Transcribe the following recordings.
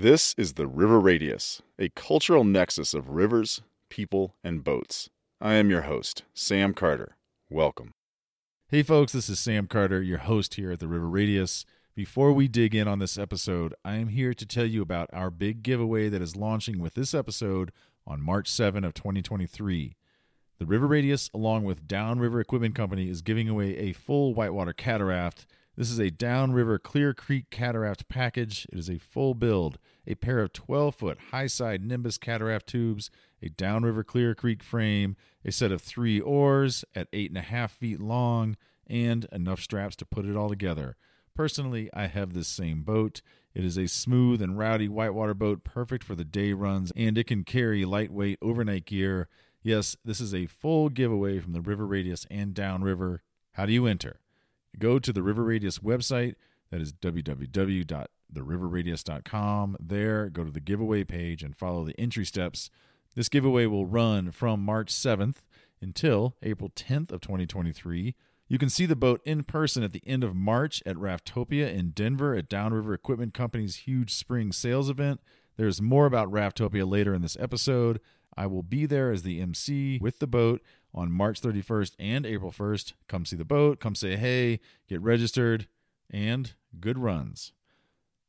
This is the River Radius, a cultural nexus of rivers, people, and boats. I am your host, Sam Carter. Welcome. Hey, folks, this is Sam Carter, your host here at the River Radius. Before we dig in on this episode, I am here to tell you about our big giveaway that is launching with this episode on March 7 of 2023. The River Radius, along with Downriver Equipment Company, is giving away a full whitewater cataract this is a downriver Clear Creek cataract package. It is a full build, a pair of 12 foot high side Nimbus cataract tubes, a downriver Clear Creek frame, a set of three oars at 8.5 feet long, and enough straps to put it all together. Personally, I have this same boat. It is a smooth and rowdy whitewater boat, perfect for the day runs, and it can carry lightweight overnight gear. Yes, this is a full giveaway from the River Radius and Downriver. How do you enter? Go to the River Radius website. That is www.theriverradius.com. There, go to the giveaway page and follow the entry steps. This giveaway will run from March 7th until April 10th of 2023. You can see the boat in person at the end of March at Raftopia in Denver at Downriver Equipment Company's huge spring sales event. There's more about Raftopia later in this episode. I will be there as the MC with the boat on March 31st and April 1st. Come see the boat, come say hey, get registered, and good runs.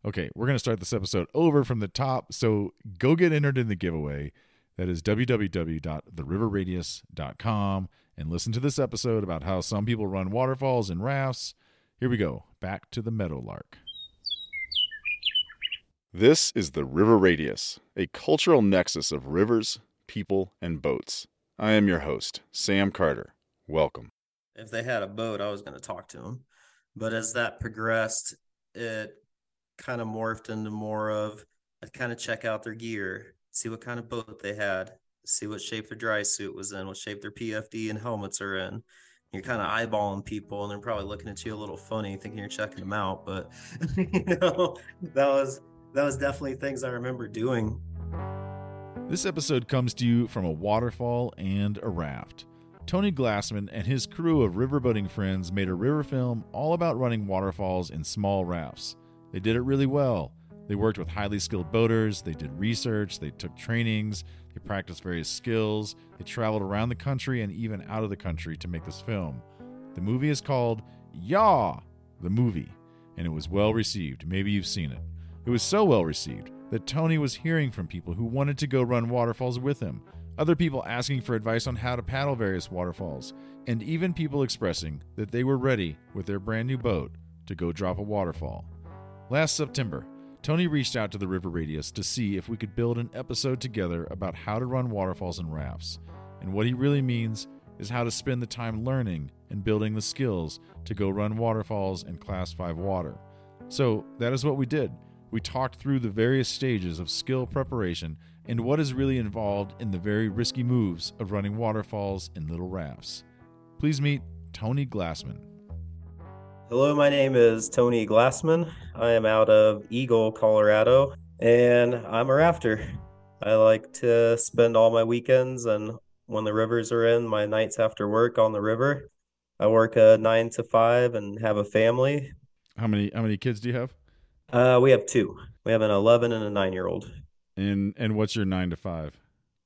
Okay, we're going to start this episode over from the top, so go get entered in the giveaway. That is www.theriverradius.com and listen to this episode about how some people run waterfalls and rafts. Here we go, back to the Meadowlark. This is the River Radius, a cultural nexus of rivers, people, and boats. I am your host, Sam Carter. Welcome. If they had a boat, I was going to talk to them. But as that progressed, it kind of morphed into more of I'd kind of check out their gear, see what kind of boat they had, see what shape their dry suit was in, what shape their PFD and helmets are in. You're kind of eyeballing people, and they're probably looking at you a little funny, thinking you're checking them out. But you know, that was that was definitely things I remember doing this episode comes to you from a waterfall and a raft. Tony Glassman and his crew of riverboating friends made a river film all about running waterfalls in small rafts. They did it really well. They worked with highly skilled boaters, they did research, they took trainings, they practiced various skills, they traveled around the country and even out of the country to make this film. The movie is called Yaw, the movie, and it was well received. Maybe you've seen it. It was so well received that Tony was hearing from people who wanted to go run waterfalls with him, other people asking for advice on how to paddle various waterfalls, and even people expressing that they were ready with their brand new boat to go drop a waterfall. Last September, Tony reached out to the River Radius to see if we could build an episode together about how to run waterfalls and rafts. And what he really means is how to spend the time learning and building the skills to go run waterfalls in Class 5 water. So that is what we did we talked through the various stages of skill preparation and what is really involved in the very risky moves of running waterfalls in little rafts. Please meet Tony Glassman. Hello, my name is Tony Glassman. I am out of Eagle, Colorado, and I'm a rafter. I like to spend all my weekends and when the rivers are in, my nights after work on the river. I work a nine to five and have a family. How many how many kids do you have? Uh, we have two. We have an 11 and a nine year old. And and what's your nine to five?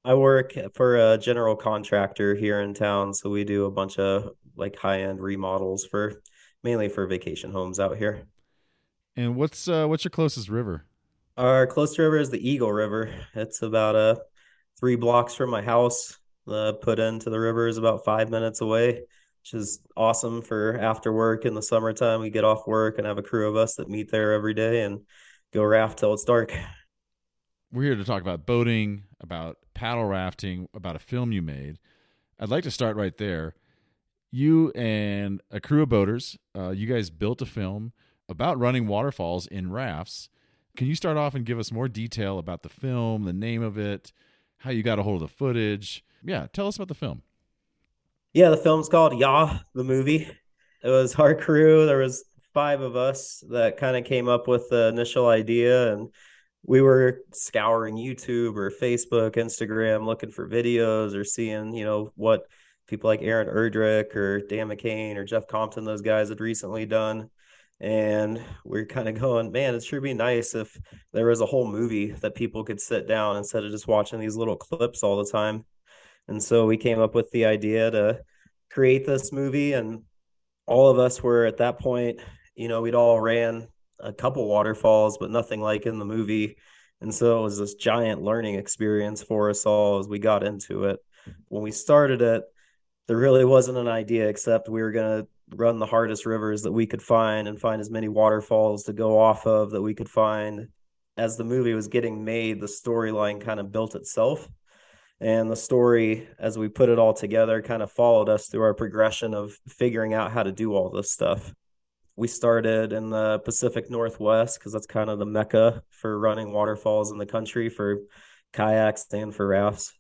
I work for a general contractor here in town, so we do a bunch of like high end remodels for mainly for vacation homes out here. And what's uh what's your closest river? Our closest river is the Eagle River. It's about uh three blocks from my house. The put into the river is about five minutes away which is awesome for after work in the summertime. We get off work and have a crew of us that meet there every day and go raft till it's dark. We're here to talk about boating, about paddle rafting, about a film you made. I'd like to start right there. You and a crew of boaters, uh, you guys built a film about running waterfalls in rafts. Can you start off and give us more detail about the film, the name of it, how you got a hold of the footage? Yeah, tell us about the film. Yeah, the film's called Yaw, the movie. It was our crew. There was five of us that kind of came up with the initial idea and we were scouring YouTube or Facebook, Instagram, looking for videos or seeing, you know, what people like Aaron Erdrich or Dan McCain or Jeff Compton, those guys had recently done. And we're kind of going, man, it sure be nice if there was a whole movie that people could sit down instead of just watching these little clips all the time. And so we came up with the idea to create this movie. And all of us were at that point, you know, we'd all ran a couple waterfalls, but nothing like in the movie. And so it was this giant learning experience for us all as we got into it. When we started it, there really wasn't an idea except we were going to run the hardest rivers that we could find and find as many waterfalls to go off of that we could find. As the movie was getting made, the storyline kind of built itself. And the story, as we put it all together, kind of followed us through our progression of figuring out how to do all this stuff. We started in the Pacific Northwest because that's kind of the mecca for running waterfalls in the country for kayaks and for rafts.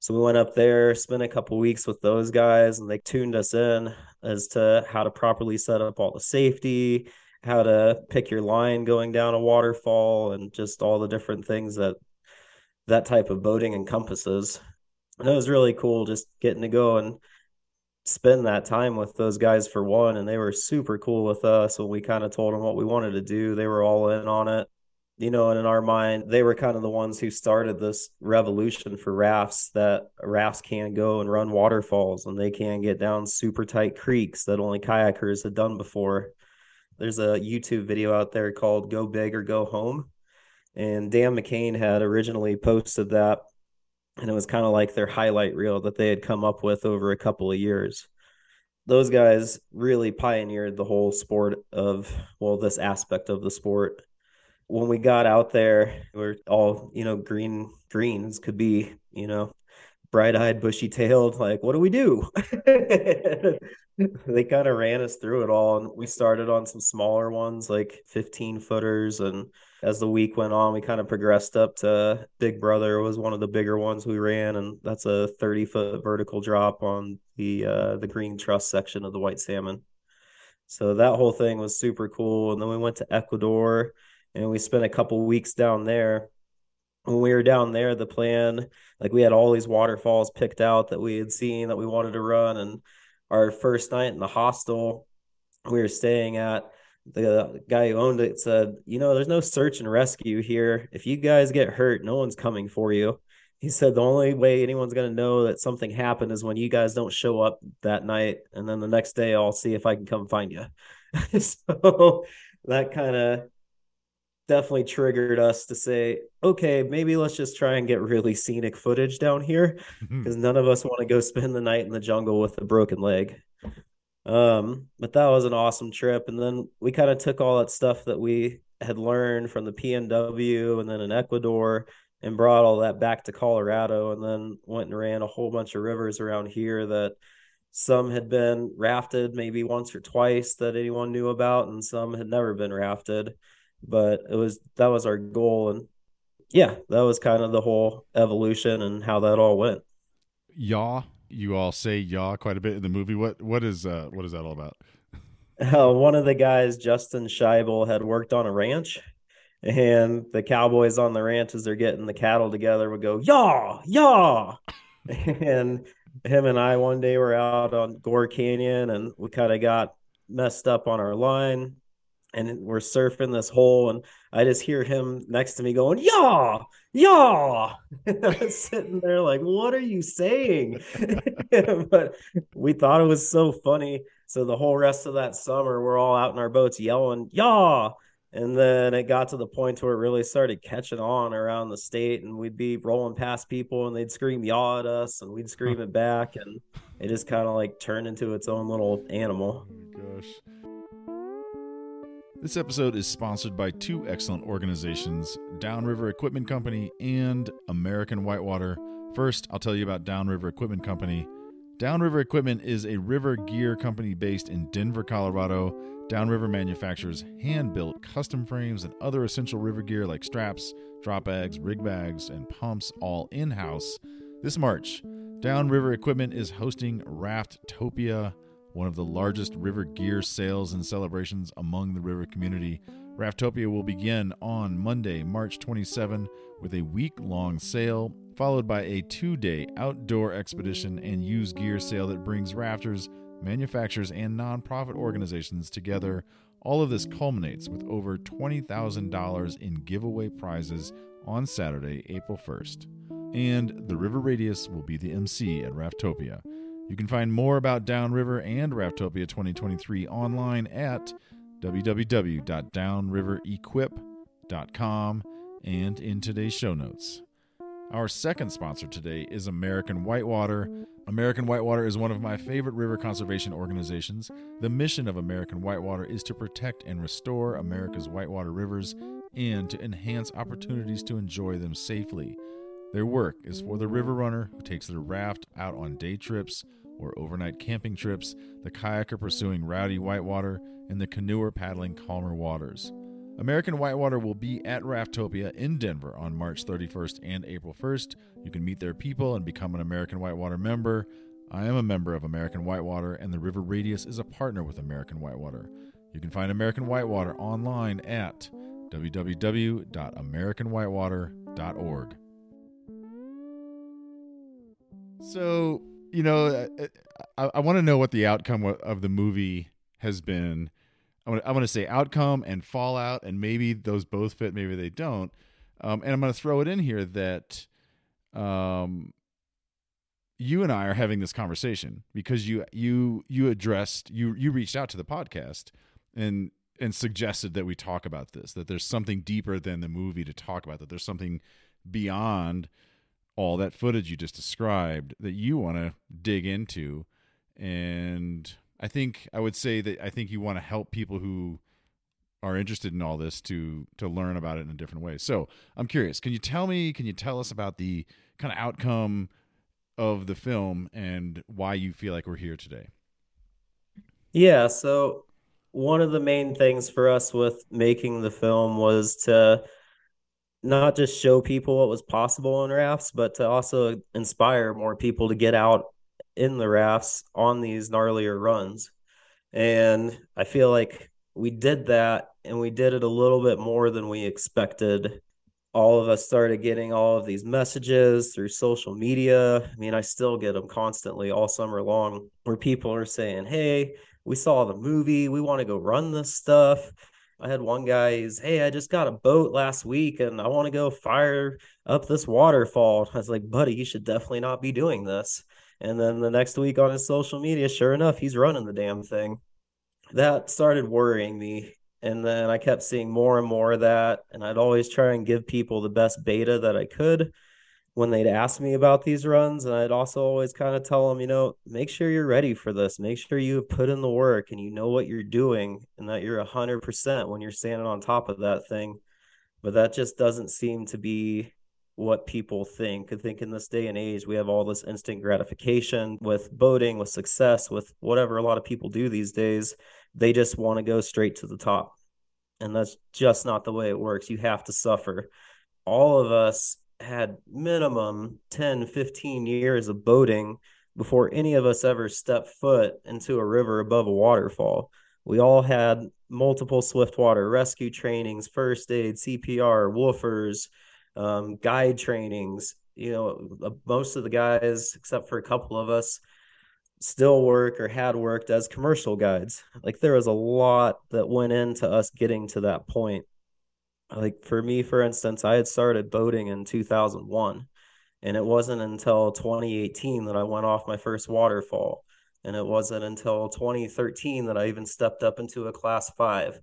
So we went up there, spent a couple weeks with those guys, and they tuned us in as to how to properly set up all the safety, how to pick your line going down a waterfall, and just all the different things that that type of boating encompasses. And it was really cool just getting to go and spend that time with those guys for one. And they were super cool with us when we kind of told them what we wanted to do. They were all in on it you know, and in our mind, they were kind of the ones who started this revolution for rafts that rafts can go and run waterfalls and they can get down super tight creeks that only kayakers had done before. There's a YouTube video out there called Go Big or Go Home. And Dan McCain had originally posted that. And it was kind of like their highlight reel that they had come up with over a couple of years. Those guys really pioneered the whole sport of, well, this aspect of the sport when we got out there, we are all, you know, green greens could be, you know, bright eyed, bushy tailed. Like, what do we do? they kind of ran us through it all. And we started on some smaller ones, like 15 footers. And as the week went on, we kind of progressed up to Big Brother was one of the bigger ones we ran. And that's a 30 foot vertical drop on the, uh, the green truss section of the white salmon. So that whole thing was super cool. And then we went to Ecuador and we spent a couple weeks down there. When we were down there, the plan, like we had all these waterfalls picked out that we had seen that we wanted to run. And our first night in the hostel we were staying at, the guy who owned it said, You know, there's no search and rescue here. If you guys get hurt, no one's coming for you. He said, The only way anyone's going to know that something happened is when you guys don't show up that night. And then the next day, I'll see if I can come find you. so that kind of definitely triggered us to say, okay, maybe let's just try and get really scenic footage down here mm-hmm. because none of us want to go spend the night in the jungle with a broken leg. Um, but that was an awesome trip. And then we kind of took all that stuff that we had learned from the PNW and then in Ecuador and brought all that back to Colorado and then went and ran a whole bunch of rivers around here that some had been rafted maybe once or twice that anyone knew about and some had never been rafted. But it was that was our goal. And yeah that was kind of the whole evolution and how that all went. Yaw you all say yaw quite a bit in the movie. What what is uh what is that all about? Uh, one of the guys justin scheibel had worked on a ranch and the cowboys on the ranch as they're getting the cattle together would go yaw yaw. And him and i one day were out on gore canyon and we kind of got messed up on our line and we're surfing this hole and i just hear him next to me going yeah yeah sitting there like what are you saying? But we thought it was so funny. So the whole rest of that summer we're all out in our boats yelling yeah and then it got to the point where it really started catching on around the state and we'd be rolling past people and they'd scream yaw at us and we'd scream it back and it just kind of like turned into its own little animal. Oh gosh this episode is sponsored by two excellent organizations, Downriver Equipment Company and American Whitewater. First, I'll tell you about Downriver Equipment Company. Downriver Equipment is a river gear company based in Denver, Colorado. Downriver manufactures hand built custom frames and other essential river gear like straps, drop bags, rig bags, and pumps, all in house. This March, Downriver Equipment is hosting Raftopia one of the largest river gear sales and celebrations among the river community. Raftopia will begin on Monday, March 27, with a week long sale, followed by a two day outdoor expedition and used gear sale that brings rafters, manufacturers, and nonprofit organizations together All of this culminates with over $20,000 in giveaway prizes on Saturday, April 1st. And the River Radius will be the MC at Raftopia. You can find more about Downriver and Raftopia 2023 online at www.downriverequip.com and in today's show notes. Our second sponsor today is American Whitewater. American Whitewater is one of my favorite river conservation organizations. The mission of American Whitewater is to protect and restore America's whitewater rivers and to enhance opportunities to enjoy them safely. Their work is for the river runner who takes their raft out on day trips or overnight camping trips, the kayaker pursuing rowdy whitewater, and the canoer paddling calmer waters. American Whitewater will be at Raftopia in Denver on March 31st and April 1st. You can meet their people and become an American Whitewater member. I am a member of American Whitewater, and the River Radius is a partner with American Whitewater. You can find American Whitewater online at www.americanwhitewater.org. So, you know, I, I want to know what the outcome of the movie has been I want to say outcome and fallout, and maybe those both fit, maybe they don't. Um, and I'm going to throw it in here that um, you and I are having this conversation because you you you addressed you you reached out to the podcast and and suggested that we talk about this that there's something deeper than the movie to talk about that there's something beyond all that footage you just described that you want to dig into and I think I would say that I think you want to help people who are interested in all this to to learn about it in a different way. So I'm curious. Can you tell me? Can you tell us about the kind of outcome of the film and why you feel like we're here today? Yeah. So one of the main things for us with making the film was to not just show people what was possible on rafts, but to also inspire more people to get out in the rafts on these gnarlier runs. And I feel like we did that and we did it a little bit more than we expected. All of us started getting all of these messages through social media. I mean, I still get them constantly all summer long where people are saying, Hey, we saw the movie. We want to go run this stuff. I had one guy, he's, Hey, I just got a boat last week and I want to go fire up this waterfall. I was like, Buddy, you should definitely not be doing this. And then the next week on his social media, sure enough, he's running the damn thing. That started worrying me. And then I kept seeing more and more of that. And I'd always try and give people the best beta that I could when they'd ask me about these runs. And I'd also always kind of tell them, you know, make sure you're ready for this. Make sure you put in the work and you know what you're doing and that you're 100% when you're standing on top of that thing. But that just doesn't seem to be what people think. I think in this day and age, we have all this instant gratification with boating, with success, with whatever a lot of people do these days. They just want to go straight to the top. And that's just not the way it works. You have to suffer. All of us had minimum 10, 15 years of boating before any of us ever stepped foot into a river above a waterfall. We all had multiple swiftwater rescue trainings, first aid, CPR, woofers, um, guide trainings. You know, most of the guys, except for a couple of us, still work or had worked as commercial guides. Like there was a lot that went into us getting to that point. Like for me, for instance, I had started boating in 2001, and it wasn't until 2018 that I went off my first waterfall. And it wasn't until 2013 that I even stepped up into a class five.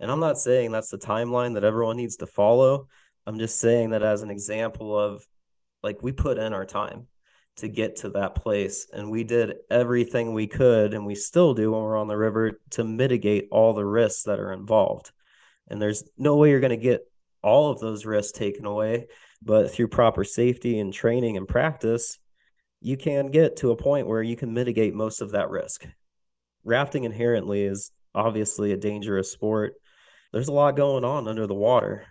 And I'm not saying that's the timeline that everyone needs to follow, I'm just saying that as an example of like we put in our time to get to that place and we did everything we could and we still do when we're on the river to mitigate all the risks that are involved. And there's no way you're going to get all of those risks taken away, but through proper safety and training and practice, you can get to a point where you can mitigate most of that risk. Rafting inherently is obviously a dangerous sport. There's a lot going on under the water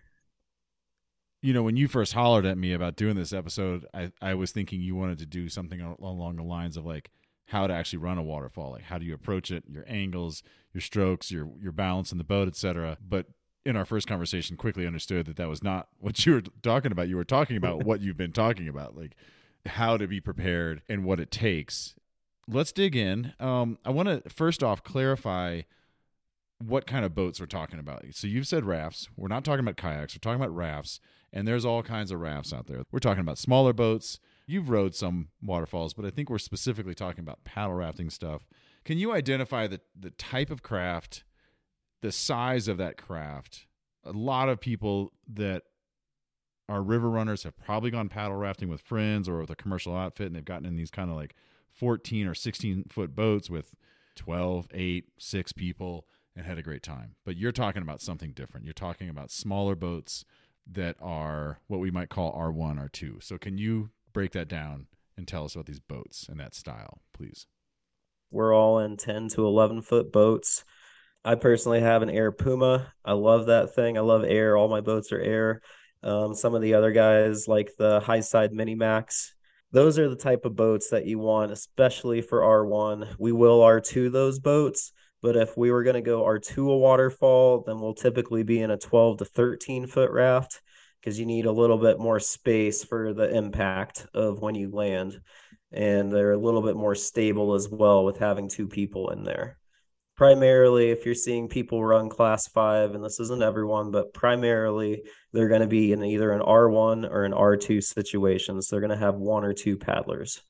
you know, when you first hollered at me about doing this episode, I, I was thinking you wanted to do something along the lines of like how to actually run a waterfall, like how do you approach it, your angles, your strokes, your your balance in the boat, etc. But in our first conversation, quickly understood that that was not what you were talking about. You were talking about what you've been talking about, like how to be prepared and what it takes. Let's dig in. Um, I want to first off clarify what kind of boats we're talking about. So you've said rafts. We're not talking about kayaks. We're talking about rafts, and there's all kinds of rafts out there. We're talking about smaller boats. You've rode some waterfalls, but I think we're specifically talking about paddle rafting stuff. Can you identify the the type of craft, the size of that craft? A lot of people that are river runners have probably gone paddle rafting with friends or with a commercial outfit, and they've gotten in these kind of like 14 or 16 foot boats with 12, 8, 6 people and had a great time. But you're talking about something different. You're talking about smaller boats that are what we might call R1, R2. So can you break that down and tell us about these boats and that style, please? We're all in 10 to 11 foot boats. I personally have an AIRE Puma. I love that thing. I love air. All my boats are air. Um, some of the other guys, like the Hyside Mini Max, those are the type of boats that you want, especially for R1. We will R2 those boats, but if we were going to go R2 a waterfall, then we'll typically be in a 12 to 13 foot raft because you need a little bit more space for the impact of when you land. And they're a little bit more stable as well with having two people in there. Primarily, if you're seeing people run class five, and this isn't everyone, but primarily they're going to be in either an R1 or an R2 situation. So they're going to have one or two paddlers.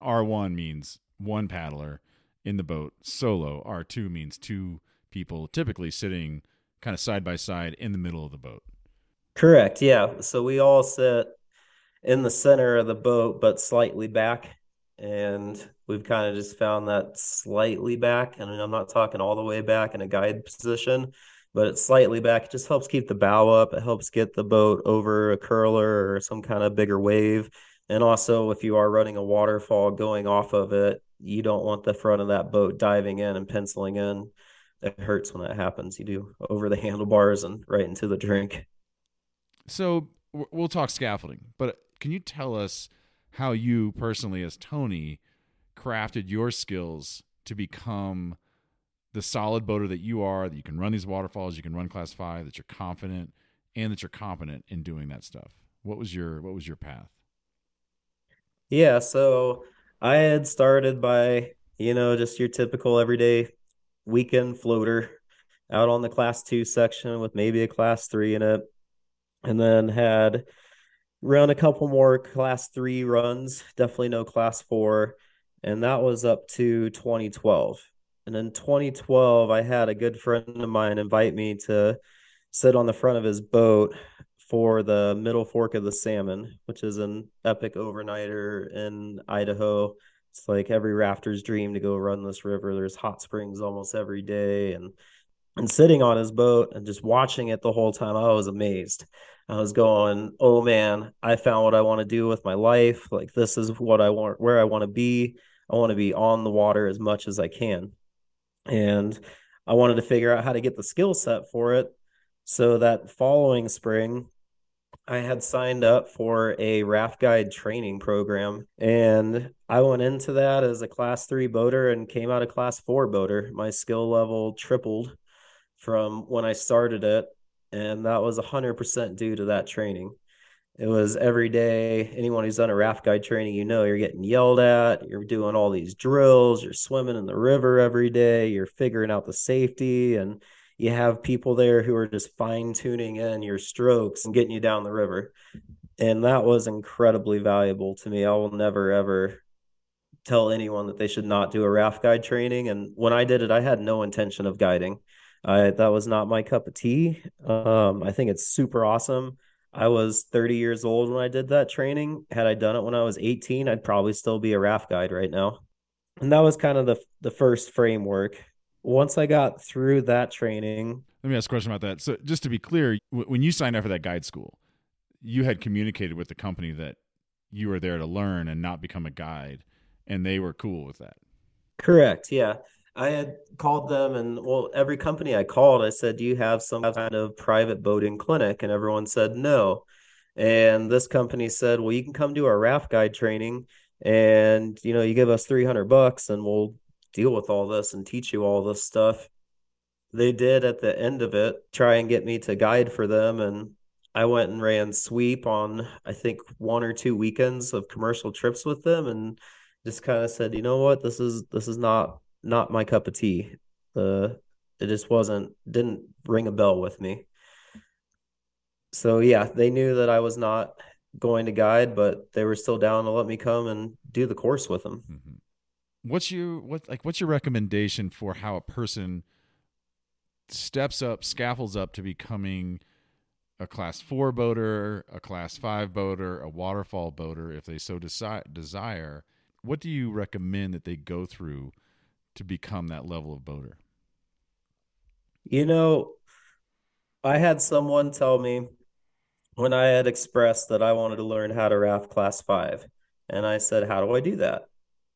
R1 means one paddler in the boat solo. R2 means two people typically sitting kind of side by side in the middle of the boat. Correct. Yeah. So we all sit in the center of the boat, but slightly back. And we've kind of just found that slightly back. And I'm not talking all the way back in a guide position, but it's slightly back. It just helps keep the bow up. It helps get the boat over a curler or some kind of bigger wave. And also, if you are running a waterfall going off of it, you don't want the front of that boat diving in and penciling in. It hurts when that happens. You do over the handlebars and right into the drink. So we'll talk scaffolding, but can you tell us how you personally, as Tony, crafted your skills to become the solid boater that you are? That you can run these waterfalls, you can run class five, that you're confident, and that you're competent in doing that stuff. What was your What was your path? Yeah, so I had started by, you know, just your typical everyday weekend floater out on the class two section with maybe a class three in it. And then had run a couple more class three runs, definitely no class four. And that was up to 2012. And in 2012, I had a good friend of mine invite me to sit on the front of his boat for the Middle Fork of the Salmon, which is an epic overnighter in Idaho. It's like every rafter's dream to go run this river. There's hot springs almost every day, and and sitting on his boat and just watching it the whole time, I was amazed. I was going, "Oh man, I found what I want to do with my life. Like this is what I want, where I want to be. I want to be on the water as much as I can." And I wanted to figure out how to get the skill set for it. So that following spring, I had signed up for a raft guide training program and I went into that as a class three boater and came out a class four boater. My skill level tripled from when I started it. And that was 100% due to that training. It was every day. Anyone who's done a raft guide training, you know, you're getting yelled at. You're doing all these drills. You're swimming in the river every day. You're figuring out the safety and you have people there who are just fine tuning in your strokes and getting you down the river. And that was incredibly valuable to me. I will never, ever tell anyone that they should not do a raft guide training. And when I did it, I had no intention of guiding. I, that was not my cup of tea. Um, I think it's super awesome. I was 30 years old when I did that training. Had I done it when I was 18, I'd probably still be a raft guide right now. And that was kind of the the first framework once I got through that training. Let me ask a question about that. So, just to be clear, when you signed up for that guide school, you had communicated with the company that you were there to learn and not become a guide, and they were cool with that. Correct. Yeah. I had called them, and well, every company I called, I said, Do you have some kind of private boating clinic? And everyone said no. And this company said, Well, you can come do our raft guide training and you know you give us 300 bucks and we'll deal with all this and teach you all this stuff. They did at the end of it try and get me to guide for them. And I went and ran sweep on, I think, one or two weekends of commercial trips with them and just kind of said, you know what, this is this is not not my cup of tea. The it just wasn't didn't ring a bell with me. So yeah, they knew that I was not going to guide, but they were still down to let me come and do the course with them. Mm-hmm. What's your what like what's your recommendation for how a person steps up, scaffolds up to becoming a class four boater, a class five boater, a waterfall boater, if they so desi- desire, what do you recommend that they go through to become that level of boater? You know, I had someone tell me when I had expressed that I wanted to learn how to raft class five, and I said, How do I do that?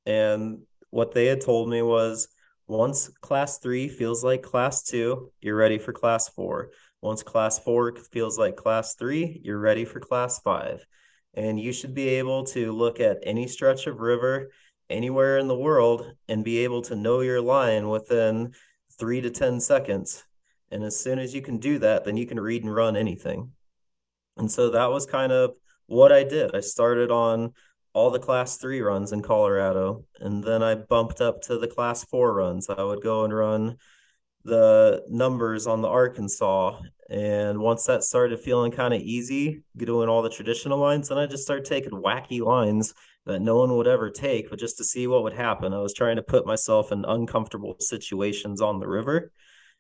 And what they had told me was once class three feels like class two, you're ready for class four. Once class four feels like class three, you're ready for class five. And you should be able to look at any stretch of river anywhere in the world and be able to know your line within three to 10 seconds. And as soon as you can do that, then you can read and run anything. And so that was kind of what I did. I started on all the class three runs in Colorado, and then I bumped up to the class four runs. I would go and run the numbers on the Arkansas. And once that started feeling kind of easy, doing all the traditional lines, then I just started taking wacky lines that no one would ever take, but just to see what would happen. I was trying to put myself in uncomfortable situations on the river.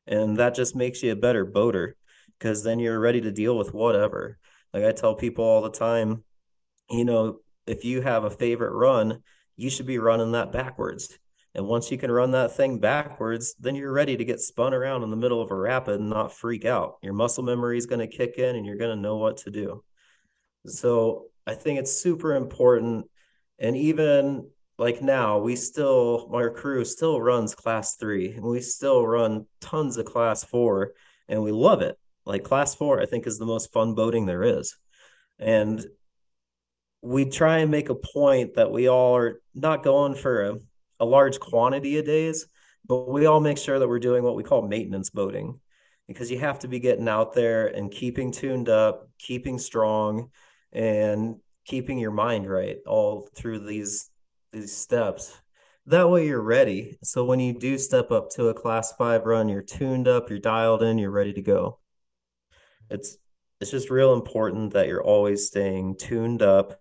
And that just makes you a better boater because then you're ready to deal with whatever. Like I tell people all the time, you know, if you have a favorite run, you should be running that backwards and once you can run that thing backwards, then you're ready to get spun around in the middle of a rapid and not freak out. Your muscle memory is going to kick in and you're going to know what to do. So I think it's super important. And even like now, we still, our crew still runs class three and we still run tons of class four and we love it. Like class four, I think is the most fun boating there is. And we try and make a point that we all are not going for a a large quantity of days, but we all make sure that we're doing what we call maintenance boating because you have to be getting out there and keeping tuned up, keeping strong, and keeping your mind right all through these these steps. That way you're ready. So when you do step up to a class five run, you're tuned up, you're dialed in, you're ready to go. It's it's just real important that you're always staying tuned up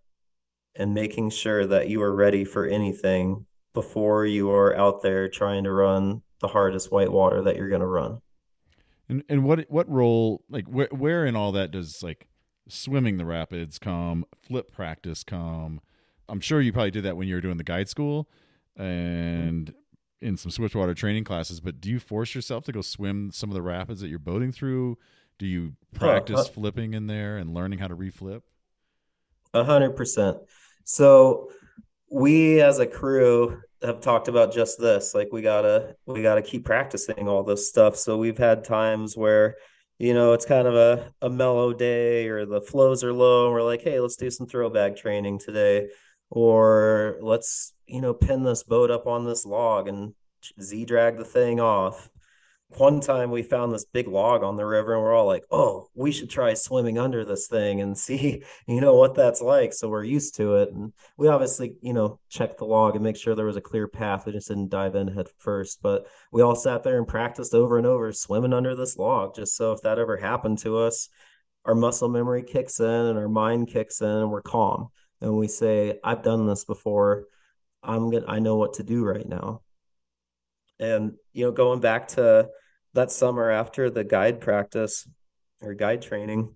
and making sure that you are ready for anything before you are out there trying to run the hardest whitewater that you're going to run. And and what what role like where in all that does like swimming the rapids come, flip practice come? I'm sure you probably did that when you were doing the guide school and in some swiftwater training classes, but do you force yourself to go swim some of the rapids that you're boating through? Do you practice uh, uh, flipping in there and learning how to reflip? A hundred percent. So we as a crew have talked about just this like we gotta we gotta keep practicing all this stuff so we've had times where you know it's kind of a, a mellow day or the flows are low we're like hey let's do some throw bag training today. Or let's you know pin this boat up on this log and z drag the thing off one time we found this big log on the river and we're all like oh we should try swimming under this thing and see you know what that's like. So we're used to it and we obviously you know checked the log and make sure there was a clear path. We just didn't dive in head first but we all sat there and practiced over and over swimming under this log just so if that ever happened to us our muscle memory kicks in and our mind kicks in and we're calm. And we say i've done this before. I'm gonna i know what to do right now. And you know going back to that summer after the guide practice or guide training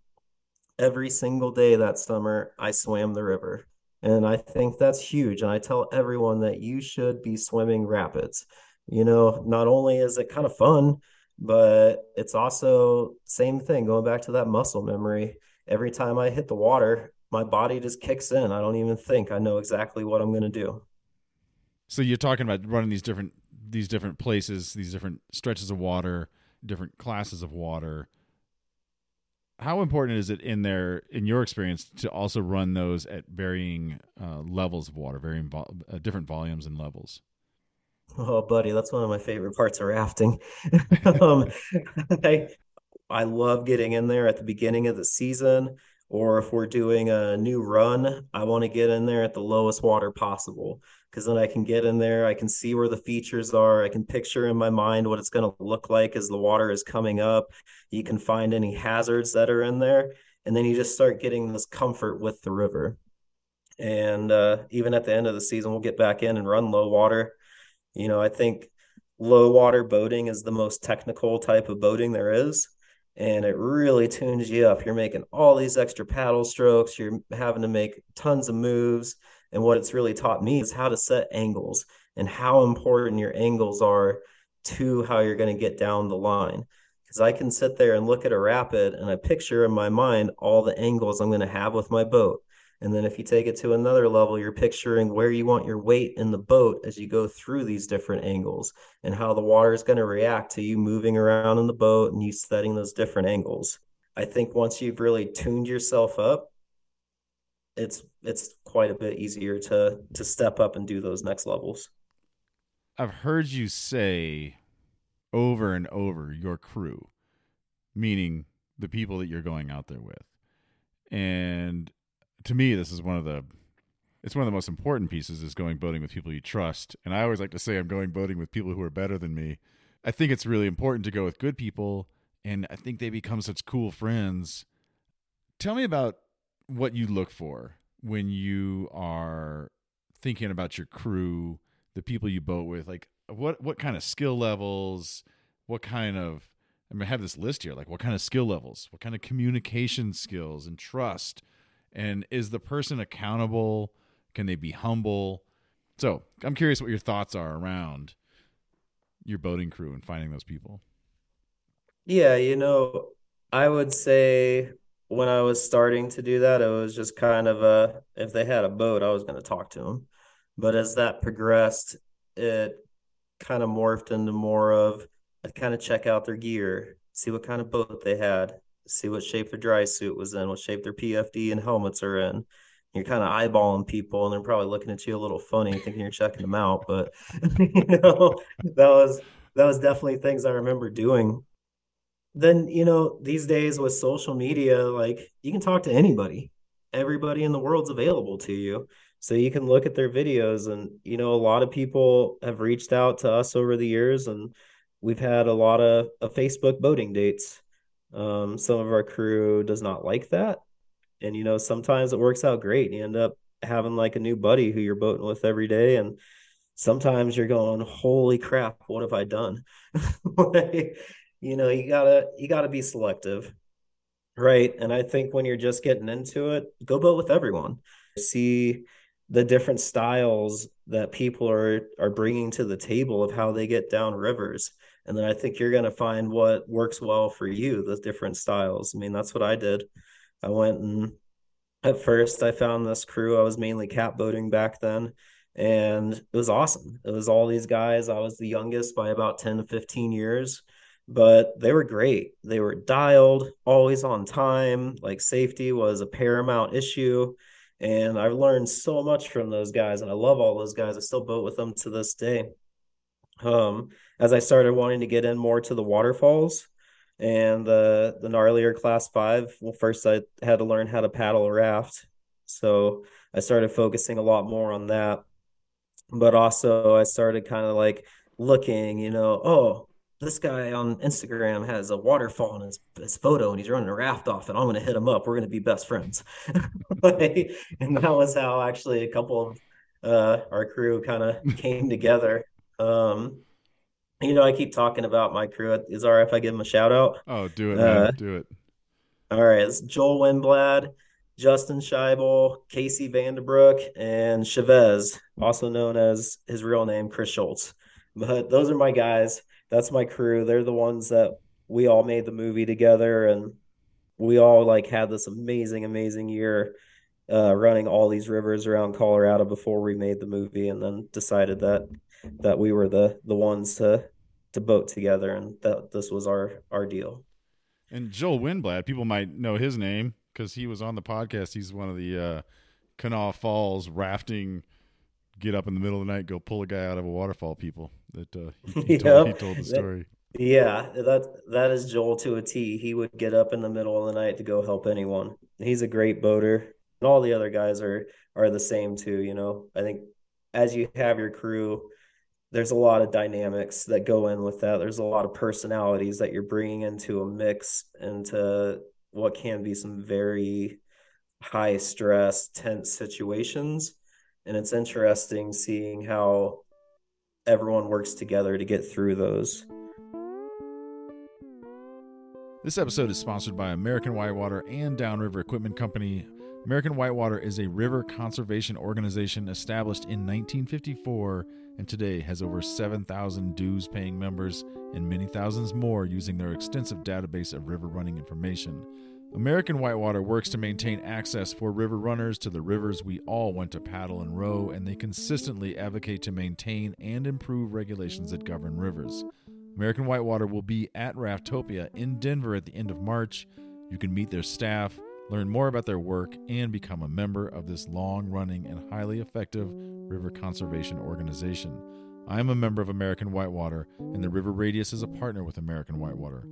every single day that summer i swam the river. And i think that's huge. And i tell everyone that you should be swimming rapids. You know not only is it kind of fun but it's also same thing going back to that muscle memory. Every time i hit the water my body just kicks in. I don't even think i know exactly what i'm going to do. So you're talking about running these different these different places, these different stretches of water, different classes of water. How important is it in there, in your experience, to also run those at varying uh, levels of water, varying vo- uh, different volumes and levels? Oh, buddy, that's one of my favorite parts of rafting. um, I, I love getting in there at the beginning of the season, or if we're doing a new run, I want to get in there at the lowest water possible because then I can get in there, I can see where the features are, I can picture in my mind what it's going to look like as the water is coming up. You can find any hazards that are in there, and then you just start getting this comfort with the river. And uh, even at the end of the season, we'll get back in and run low water. You know, I think low water boating is the most technical type of boating there is and it really tunes you up. You're making all these extra paddle strokes, you're having to make tons of moves. And what it's really taught me is how to set angles and how important your angles are to how you're going to get down the line. Because I can sit there and look at a rapid and I picture in my mind all the angles I'm going to have with my boat. And then if you take it to another level, you're picturing where you want your weight in the boat as you go through these different angles and how the water is going to react to you moving around in the boat and you setting those different angles. I think once you've really tuned yourself up, it's it's quite a bit easier to to step up and do those next levels. I've heard you say over and over your crew, meaning the people that you're going out there with. And to me, this is one of the it's one of the most important pieces is going boating with people you trust. And I always like to say I'm going boating with people who are better than me. I think it's really important to go with good people and I think they become such cool friends. Tell me about what you look for when you are thinking about your crew, the people you boat with. Like what what kind of skill levels, what kind of I mean I have this list here, like what kind of skill levels, what kind of communication skills and trust and is the person accountable? Can they be humble? So I'm curious what your thoughts are around your boating crew and finding those people. Yeah, you know, I would say when I was starting to do that, it was just kind of a if they had a boat, I was going to talk to them. But as that progressed, it kind of morphed into more of I'd kind of check out their gear, see what kind of boat they had, see what shape their dry suit was in, what shape their PFD and helmets are in. You're kind of eyeballing people, and they're probably looking at you a little funny, thinking you're checking them out. But you know, that was that was definitely things I remember doing. Then you know, these days with social media, like you can talk to anybody. Everybody in the world's available to you. So you can look at their videos and you know a lot of people have reached out to us over the years and we've had a lot of, of Facebook boating dates um, some of our crew does not like that. And, you know, sometimes it works out great. You end up having like a new buddy who you're boating with every day. And sometimes you're going, holy crap, what have I done? like, you know, you gotta, you gotta be selective. Right. And I think when you're just getting into it, go boat with everyone. See the different styles that people are are bringing to the table of how they get down rivers and then I think you're going to find what works well for you, the different styles. I mean, that's what I did. I went and at first I found this crew. I was mainly cat boating back then, and it was awesome. It was all these guys. I was the youngest by about 10 to 15 years, but they were great. They were dialed, always on time. Like safety was a paramount issue. And I've learned so much from those guys, and I love all those guys. I still boat with them to this day. Um, as I started wanting to get in more to the waterfalls and the the gnarlier class five, well, first I had to learn how to paddle a raft. So I started focusing a lot more on that. But also I started kind of like looking, you know, oh, this guy on Instagram has a waterfall in his, his photo and he's running a raft off and I'm going to hit him up. We're going to be best friends. and that was how actually a couple of uh, our crew kind of came together. Um, you know, I keep talking about my crew. Is all right if I give them a shout out? Oh, do it, man. Uh, do it. All right. It's Joel Winblad, Justin Scheibel, Casey Vanderbrook, and Chavez, also known as his real name, Chris Schultz. But those are my guys. That's my crew. They're the ones that we all made the movie together and we all like had this amazing, amazing year uh, running all these rivers around Colorado before we made the movie and then decided that that we were the the ones to to boat together and that this was our our deal. And Joel Winblad, people might know his name because he was on the podcast. He's one of the uh, Kanawha Falls rafting, get up in the middle of the night, go pull a guy out of a waterfall. People that uh, he, he, yep. told, he told the story. Yeah, that that is Joel to a T. He would get up in the middle of the night to go help anyone. He's a great boater, and all the other guys are are the same too. You know, I think as you have your crew, there's a lot of dynamics that go in with that. There's a lot of personalities that you're bringing into a mix into what can be some very high stress, tense situations. And it's interesting seeing how everyone works together to get through those. This episode is sponsored by American Whitewater and Downriver Equipment Company. American Whitewater is a river conservation organization established in 1954 and today has over 7,000 dues paying members and many thousands more using their extensive database of river running information. American Whitewater works to maintain access for river runners to the rivers we all want to paddle and row, and they consistently advocate to maintain and improve regulations that govern rivers. American Whitewater will be at Raftopia in Denver at the end of March. You can meet their staff, learn more about their work, and become a member of this long running and highly effective river conservation organization. I am a member of American Whitewater, and the River Radius is a partner with American Whitewater.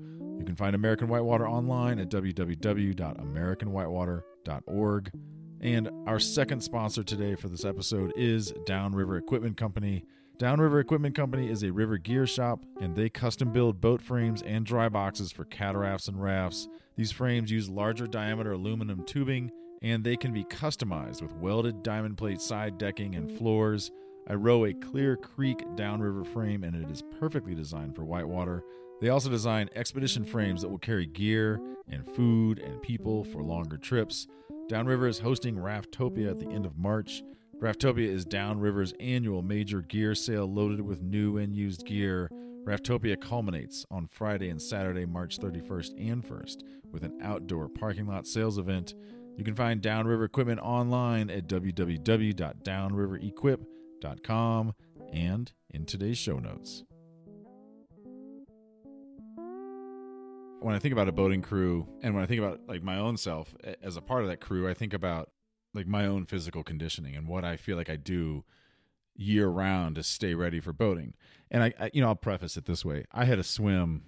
You can find American Whitewater online at www.americanwhitewater.org. And our second sponsor today for this episode is Downriver Equipment Company. Downriver Equipment Company is a river gear shop, and they custom build boat frames and dry boxes for catarafts and rafts. These frames use larger diameter aluminum tubing, and they can be customized with welded diamond plate side decking and floors. I row a Clear Creek downriver frame, and it is perfectly designed for whitewater. They also design expedition frames that will carry gear and food and people for longer trips. Downriver is hosting Raftopia at the end of March. Raftopia is Downriver's annual major gear sale loaded with new and used gear. Raftopia culminates on Friday and Saturday, March 31st and 1st, with an outdoor parking lot sales event. You can find Downriver equipment online at www.downriverequip.com and in today's show notes. When I think about a boating crew and when I think about like my own self as a part of that crew, I think about like my own physical conditioning and what I feel like I do year round to stay ready for boating. And I, I you know, I'll preface it this way: I had a swim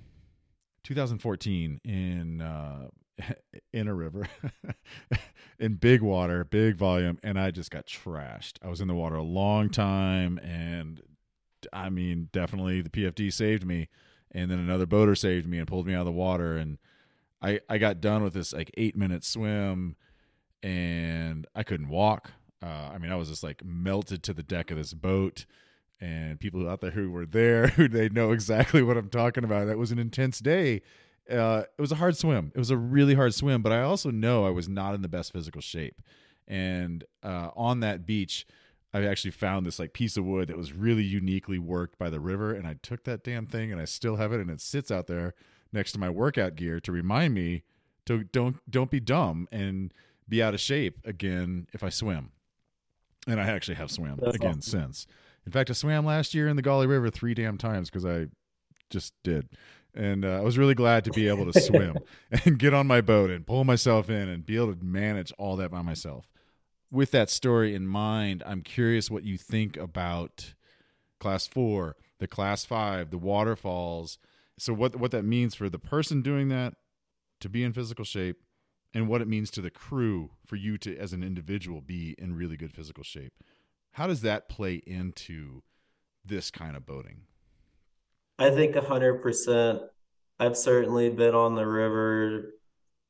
2014 in uh, in a river in big water, big volume, and I just got trashed. I was in the water a long time, and I mean, definitely the PFD saved me, and then another boater saved me and pulled me out of the water, and I I got done with this like eight minute swim and I couldn't walk. Uh, I mean, I was just like melted to the deck of this boat, and people out there who were there, who they know exactly what I'm talking about. That was an intense day. Uh, it was a hard swim. It was a really hard swim, but I also know I was not in the best physical shape. And uh, on that beach, I actually found this like piece of wood that was really uniquely worked by the river, and I took that damn thing, and I still have it, and it sits out there next to my workout gear to remind me to don't don't be dumb and be out of shape again if I swim. And I actually have swam That's again awesome. since. In fact, I swam last year in the Gauley River three damn times because I just did. And uh, I was really glad to be able to swim and get on my boat and pull myself in and be able to manage all that by myself. With that story in mind, I'm curious what you think about class four, the class five, the waterfalls. So, what, what that means for the person doing that to be in physical shape and what it means to the crew for you to, as an individual, be in really good physical shape. How does that play into this kind of boating? I think a hundred percent. I've certainly been on the river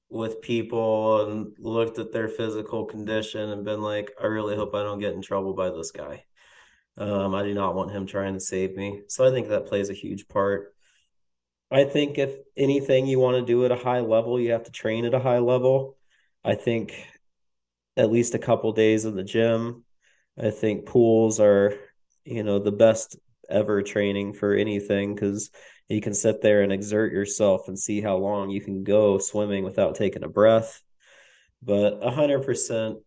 with people and looked at their physical condition and been like, I really hope I don't get in trouble by this guy. Um, I do not want him trying to save me. So I think that plays a huge part. I think if anything you want to do at a high level, you have to train at a high level. I think at least a couple days in the gym. I think pools are, you know, the best ever training for anything because you can sit there and exert yourself and see how long you can go swimming without taking a breath. But a hundred percent,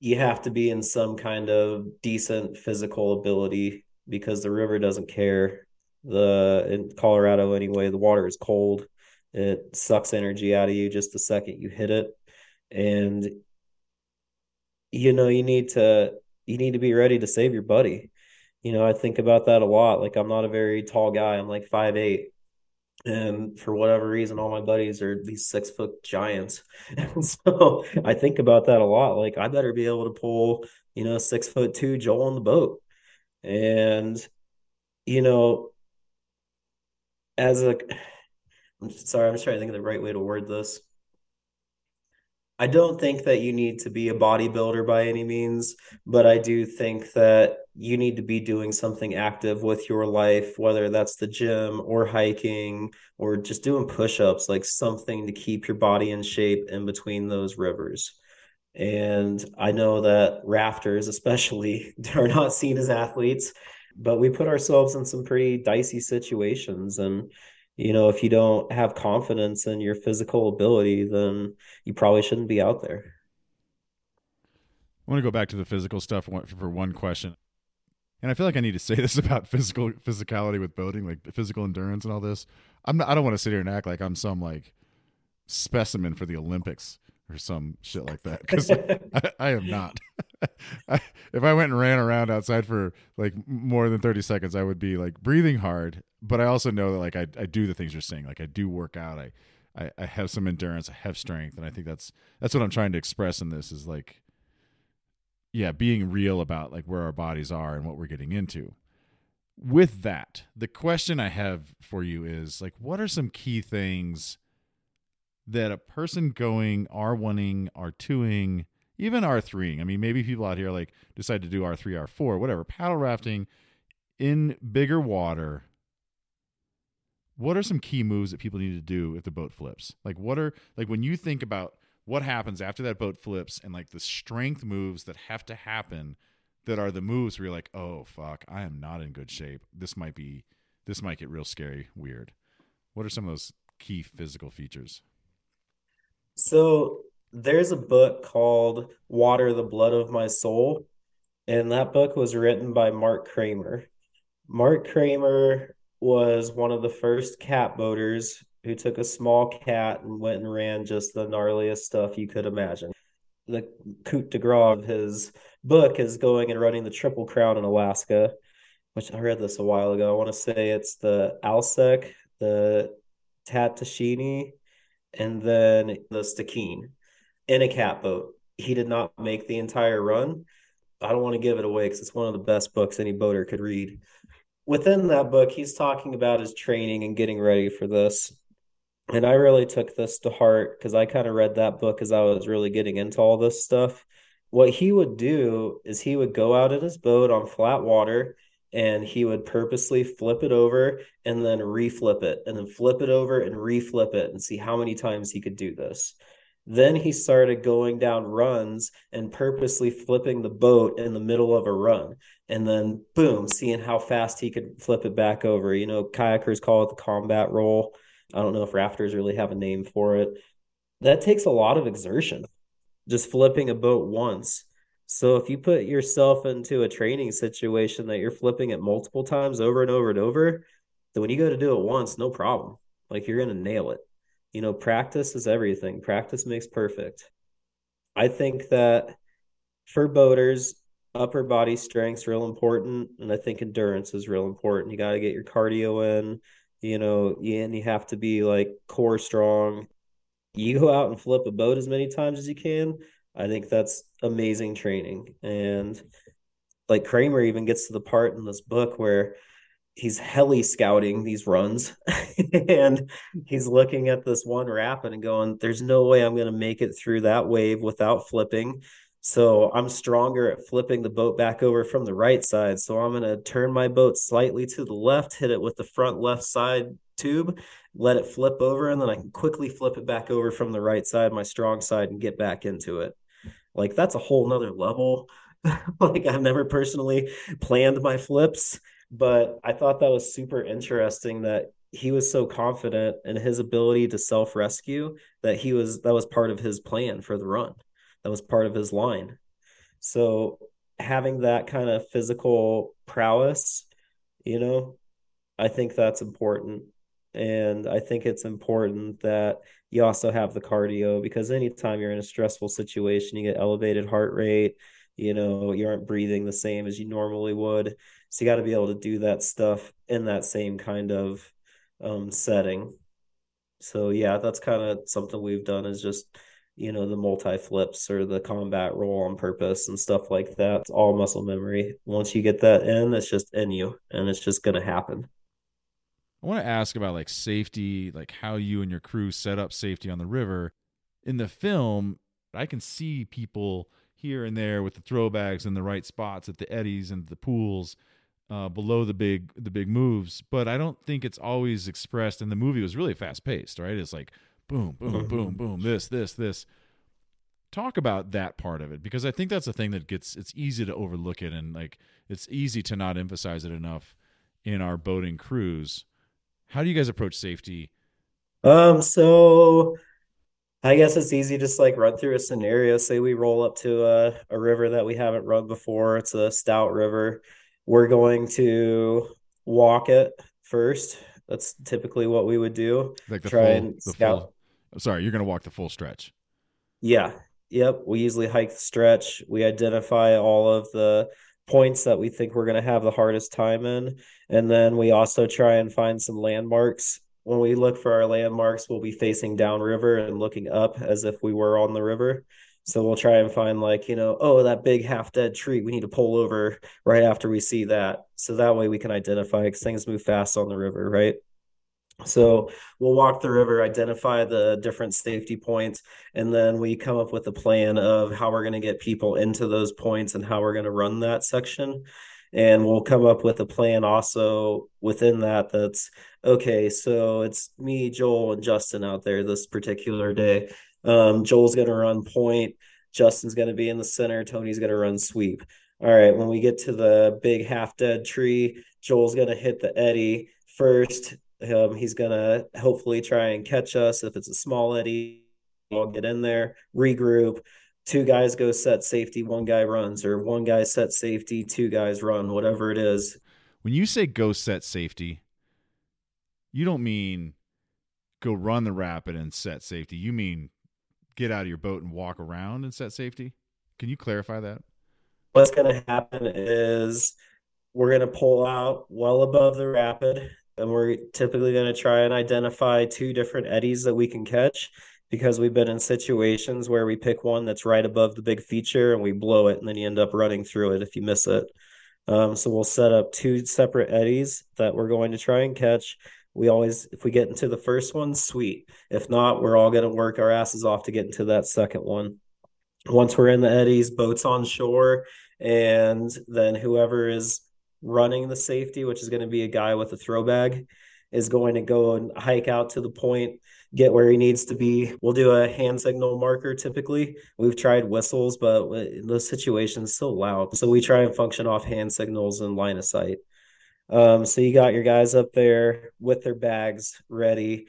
you have to be in some kind of decent physical ability because the river doesn't care the in Colorado anyway, the water is cold. It sucks energy out of you just the second you hit it. And you know, you need to you need to be ready to save your buddy. You know, I think about that a lot. Like I'm not a very tall guy. I'm like five eight. And for whatever reason, all my buddies are these six foot giants. And so I think about that a lot. Like I better be able to pull, you know, six foot two Joel on the boat And, you know, as a, I'm sorry, I'm trying to think of the right way to word this. I don't think that you need to be a bodybuilder by any means, but I do think that you need to be doing something active with your life, whether that's the gym or hiking or just doing push ups, like something to keep your body in shape in between those rivers. And I know that rafters, especially, are not seen as athletes, but we put ourselves in some pretty dicey situations. And you know, if you don't have confidence in your physical ability, then you probably shouldn't be out there. I want to go back to the physical stuff for one question. And I feel like I need to say this about physical physicality with boating, like physical endurance and all this. I'm not, I don't want to sit here and act like I'm some like specimen for the Olympics or some shit like that because I, I, am not. I, if I went and ran around outside for like more than 30 seconds, I would be like breathing hard. But I also know that like I, I do the things you're saying. Like I do work out. I, I, I have some endurance. I have strength, and I think that's that's what I'm trying to express in this is like, yeah, being real about like where our bodies are and what we're getting into. With that, the question I have for you is like, what are some key things that a person going R1ing, R2ing, even R3ing, I mean, maybe people out here like decide to do R3, R4, whatever, paddle rafting in bigger water. What are some key moves that people need to do if the boat flips? Like, what are, like, when you think about what happens after that boat flips and like the strength moves that have to happen that are the moves where you're like, oh, fuck, I am not in good shape. This might be, this might get real scary, weird. What are some of those key physical features? So there's a book called Water the Blood of My Soul, and that book was written by Mark Kramer. Mark Kramer was one of the first cat boaters who took a small cat and went and ran just the gnarliest stuff you could imagine. The coup de grace of his book is going and running the Triple Crown in Alaska, which I read this a while ago. I want to say it's the Alsek, the Tatshenshini, and then the Stikine in a cat boat. He did not make the entire run. I don't want to give it away because it's one of the best books any boater could read. Within that book, he's talking about his training and getting ready for this. And I really took this to heart because I kind of read that book as I was really getting into all this stuff. What he would do is he would go out in his boat on flat water and he would purposely flip it over and then reflip it and then flip it over and reflip it and see how many times he could do this. Then he started going down runs and purposely flipping the boat in the middle of a run. And then boom, seeing how fast he could flip it back over. You know, kayakers call it the combat roll. I don't know if rafters really have a name for it. That takes a lot of exertion. Just flipping a boat once so if you put yourself into a training situation that you're flipping it multiple times over and over and over, then when you go to do it once, no problem. Like you're going to nail it. You know, practice is everything. Practice makes perfect. I think that for boaters, upper body strength's real important, and I think endurance is real important. You got to get your cardio in. You know, and you have to be like core strong. You go out and flip a boat as many times as you can I think that's amazing training. And like Kramer even gets to the part in this book where he's heli scouting these runs and he's looking at this one rapid and going, There's no way I'm going to make it through that wave without flipping. So I'm stronger at flipping the boat back over from the right side. So I'm going to turn my boat slightly to the left, hit it with the front left side tube, let it flip over, and then I can quickly flip it back over from the right side, my strong side, and get back into it. Like that's a whole nother level. Like i've never personally planned my flips but i thought that was super interesting that he was so confident in his ability to self rescue that he was that was part of his plan for the run that was part of his line so having that kind of physical prowess you know i think that's important and I think it's important that you also have the cardio because anytime you're in a stressful situation, you get elevated heart rate, you know, you aren't breathing the same as you normally would. So you got to be able to do that stuff in that same kind of um, setting. So yeah, that's kind of something we've done is just you know, the multi flips or the combat roll on purpose and stuff like that. It's all muscle memory. Once you get that in, it's just in you and it's just going to happen. I want to ask about like safety, like how you and your crew set up safety on the river. In the film, I can see people here and there with the throw bags in the right spots at the eddies and the pools uh, below the big the big moves, but I don't think it's always expressed. And the movie was really fast paced, right? It's like boom, boom, boom, boom, this, this, this. Talk about that part of it because I think that's a thing that gets it's easy to overlook it and like it's easy to not emphasize it enough in our boating crews. How do you guys approach safety? Um, so I guess it's easy just like run through a scenario. Say we roll up to a, a river that we haven't run before. It's a stout river. We're going to walk it first. That's typically what we would do. Like the Try full, and scout. Full, sorry, you're going to walk the full stretch. Yeah. Yep. We usually hike the stretch. We identify all of the points that we think we're going to have the hardest time in. And then we also try and find some landmarks. When we look for our landmarks, we'll be facing downriver and looking up as if we were on the river. So we'll try and find like, you know, oh, that big half dead tree. We need to pull over right after we see that. So that way we can identify because things move fast on the river, right? So we'll walk the river, identify the different safety points, and then we come up with a plan of how we're going to get people into those points and how we're going to run that section. And we'll come up with a plan also within that that's okay. So it's me, Joel, and Justin out there this particular day. Um, Joel's going to run point. Justin's going to be in the center. Tony's going to run sweep. All right. When we get to the big half dead tree, Joel's going to hit the eddy first. Um, he's going to hopefully try and catch us. If it's a small eddy, we'll get in there, regroup. Two guys go set safety, one guy runs, or one guy set safety, two guys run, whatever it is. When you say go set safety, you don't mean go run the rapid and set safety. You mean get out of your boat and walk around and set safety? Can you clarify that? What's going to happen is we're going to pull out well above the rapid, and we're typically going to try and identify two different eddies that we can catch because we've been in situations where we pick one that's right above the big feature and we blow it, and then you end up running through it if you miss it. Um, so we'll set up two separate eddies that we're going to try and catch we always if we get into the first one sweet. If not we're all going to work our asses off to get into that second one. Once we're in the eddies boats on shore and then whoever is running the safety which is going to be a guy with a throw bag is going to go and hike out to the point get where he needs to be. We'll do a hand signal marker typically. We've tried whistles but those situations so loud so we try and function off hand signals and line of sight um, so you got your guys up there with their bags ready,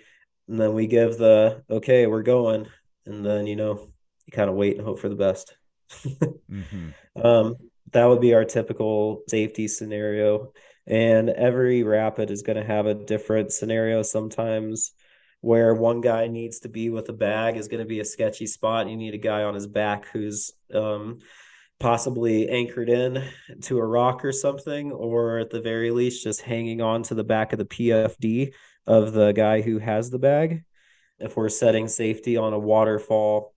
and then we give the okay, we're going, and then you know you kind of wait and hope for the best. mm-hmm. um, that would be our typical safety scenario, and every rapid is going to have a different scenario. Sometimes where one guy needs to be with a bag is going to be a sketchy spot. You need a guy on his back who's um, possibly anchored in to a rock or something, or at the very least, just hanging on to the back of the PFD of the guy who has the bag. If we're setting safety on a waterfall,